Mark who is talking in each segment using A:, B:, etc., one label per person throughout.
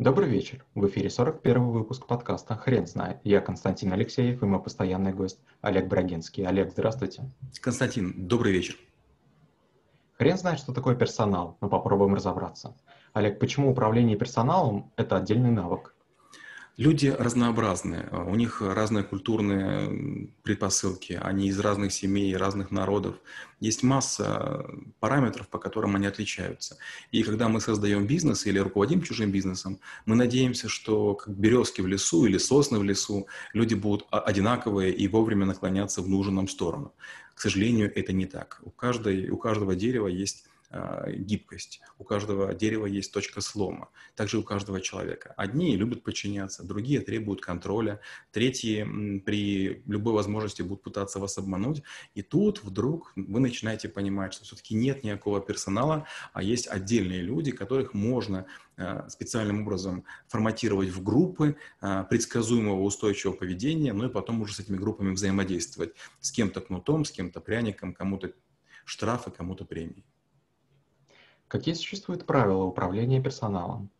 A: Добрый вечер. В эфире 41 выпуск подкаста «Хрен знает». Я Константин Алексеев и мой постоянный гость Олег Брагинский. Олег, здравствуйте.
B: Константин, добрый вечер.
A: Хрен знает, что такое персонал, но попробуем разобраться. Олег, почему управление персоналом – это отдельный навык?
B: Люди разнообразные, у них разные культурные предпосылки, они из разных семей, разных народов. Есть масса параметров, по которым они отличаются. И когда мы создаем бизнес или руководим чужим бизнесом, мы надеемся, что как березки в лесу или сосны в лесу, люди будут одинаковые и вовремя наклоняться в нужную сторону. К сожалению, это не так. У, каждой, у каждого дерева есть а, гибкость. У каждого дерева есть точка слома. Также у каждого человека. Одни любят подчиняться, другие требуют контроля, третьи при любой возможности будут пытаться вас обмануть. И тут вдруг вы начинаете понимать, что все-таки нет никакого персонала, а есть отдельные люди, которых можно а, специальным образом форматировать в группы а, предсказуемого устойчивого поведения, ну и потом уже с этими группами взаимодействовать. С кем-то кнутом, с кем-то пряником, кому-то штрафы, кому-то премии.
A: Какие существуют правила управления персоналом?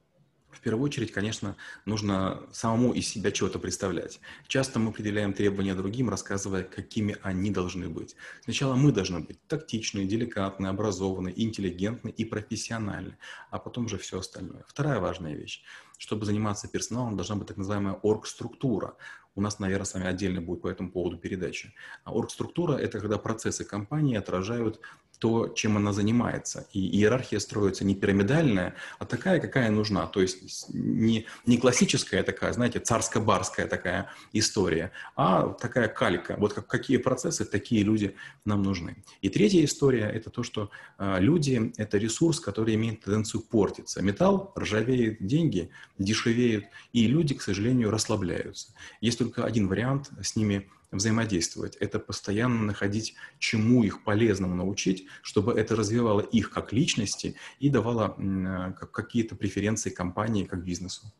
B: В первую очередь, конечно, нужно самому из себя чего-то представлять. Часто мы определяем требования другим, рассказывая, какими они должны быть. Сначала мы должны быть тактичны, деликатны, образованы, интеллигентны и профессиональны, а потом уже все остальное. Вторая важная вещь. Чтобы заниматься персоналом, должна быть так называемая оргструктура. У нас, наверное, с вами отдельно будет по этому поводу передача. А оргструктура – это когда процессы компании отражают то, чем она занимается. И иерархия строится не пирамидальная, а такая, какая нужна. То есть не, не классическая такая, знаете, царско-барская такая история, а такая калька. Вот как, какие процессы, такие люди нам нужны. И третья история – это то, что э, люди – это ресурс, который имеет тенденцию портиться. Металл ржавеет, деньги дешевеют, и люди, к сожалению, расслабляются. Есть только один вариант с ними – взаимодействовать. Это постоянно находить, чему их полезному научить, чтобы это развивало их как личности и давало какие-то преференции компании как бизнесу.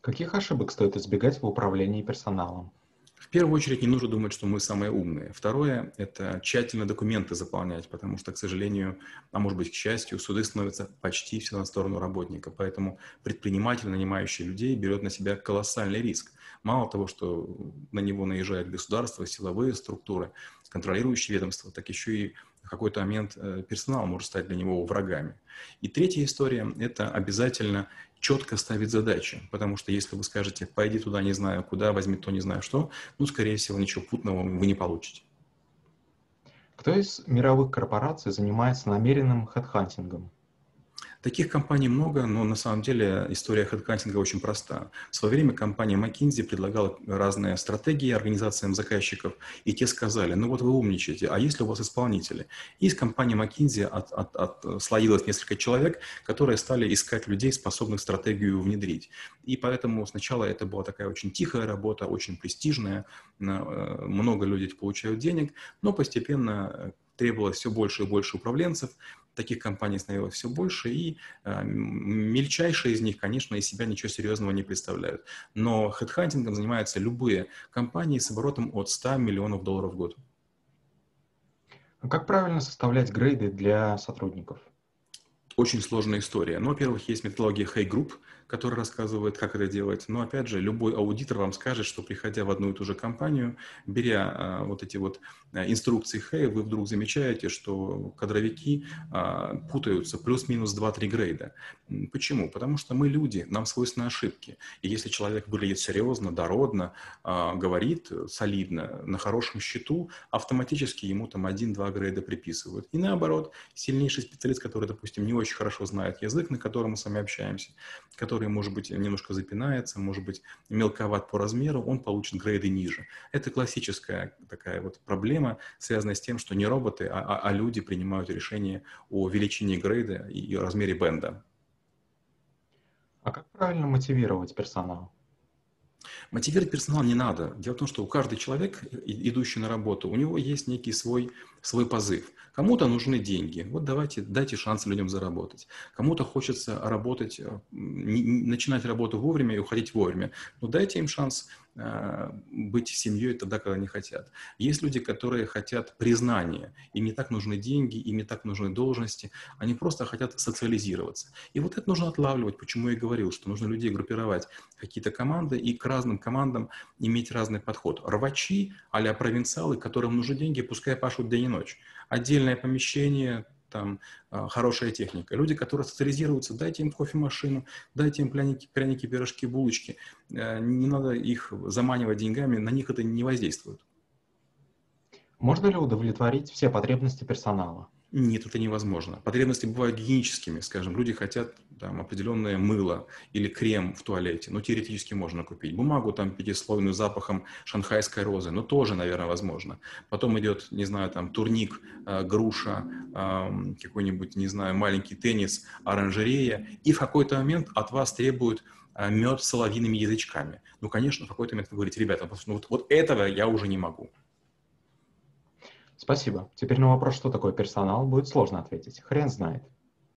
A: Каких ошибок стоит избегать в управлении персоналом?
B: В первую очередь не нужно думать, что мы самые умные. Второе – это тщательно документы заполнять, потому что, к сожалению, а может быть, к счастью, суды становятся почти все на сторону работника. Поэтому предприниматель, нанимающий людей, берет на себя колоссальный риск. Мало того, что на него наезжает государство, силовые структуры, контролирующие ведомства, так еще и в какой-то момент э, персонал может стать для него врагами. И третья история – это обязательно четко ставить задачи, потому что если вы скажете «пойди туда, не знаю куда, возьми то, не знаю что», ну, скорее всего, ничего путного вы не получите.
A: Кто из мировых корпораций занимается намеренным хедхантингом?
B: Таких компаний много, но на самом деле история хедкантинга очень проста. В свое время компания McKinsey предлагала разные стратегии организациям заказчиков, и те сказали, ну вот вы умничаете, а если у вас исполнители? И из компании McKinsey от, от, от, слоилось несколько человек, которые стали искать людей, способных стратегию внедрить. И поэтому сначала это была такая очень тихая работа, очень престижная, э, много людей получают денег, но постепенно требовалось все больше и больше управленцев, таких компаний становилось все больше, и э, мельчайшие из них, конечно, из себя ничего серьезного не представляют. Но хедхантингом занимаются любые компании с оборотом от 100 миллионов долларов в год.
A: А как правильно составлять грейды для сотрудников?
B: Очень сложная история. Ну, во-первых, есть методология Hey Group, который рассказывает, как это делать. Но, опять же, любой аудитор вам скажет, что, приходя в одну и ту же компанию, беря а, вот эти вот а, инструкции Hey, вы вдруг замечаете, что кадровики а, путаются плюс-минус 2-3 грейда. Почему? Потому что мы люди, нам свойственны ошибки. И если человек выглядит серьезно, дородно, а, говорит солидно, на хорошем счету, автоматически ему там 1-2 грейда приписывают. И наоборот, сильнейший специалист, который, допустим, не очень хорошо знает язык, на котором мы с вами общаемся, который может быть, немножко запинается, может быть, мелковат по размеру, он получит грейды ниже. Это классическая такая вот проблема, связанная с тем, что не роботы, а, а, а люди принимают решение о величине грейда и размере бенда.
A: А как правильно мотивировать персонал?
B: Мотивировать персонал не надо. Дело в том, что у каждого человека, идущий на работу, у него есть некий свой, свой позыв. Кому-то нужны деньги. Вот давайте, дайте шанс людям заработать. Кому-то хочется работать, э, начинать работу вовремя и уходить вовремя. Но дайте им шанс э, быть семьей тогда, когда они хотят. Есть люди, которые хотят признания, им не так нужны деньги, им не так нужны должности, они просто хотят социализироваться. И вот это нужно отлавливать, почему я и говорил, что нужно людей группировать какие-то команды и к разным командам иметь разный подход. Рвачи, а провинциалы, которым нужны деньги, пускай пашут день и ночь. Отдельное помещение, там а, хорошая техника. Люди, которые социализируются, дайте им кофемашину, дайте им пряники, пряники, пирожки, булочки. Э, не надо их заманивать деньгами, на них это не воздействует.
A: Можно ли удовлетворить все потребности персонала?
B: Нет, это невозможно. Потребности бывают гигиеническими, скажем, люди хотят там, определенное мыло или крем в туалете, но теоретически можно купить. Бумагу там пятислойную запахом шанхайской розы, но тоже, наверное, возможно. Потом идет, не знаю, там турник, э, груша, э, какой-нибудь, не знаю, маленький теннис, оранжерея, и в какой-то момент от вас требуют э, мед с соловьиными язычками. Ну, конечно, в какой-то момент вы говорите, ребята, ну, вот, вот этого я уже не могу.
A: Спасибо. Теперь на вопрос, что такое персонал, будет сложно ответить. Хрен знает.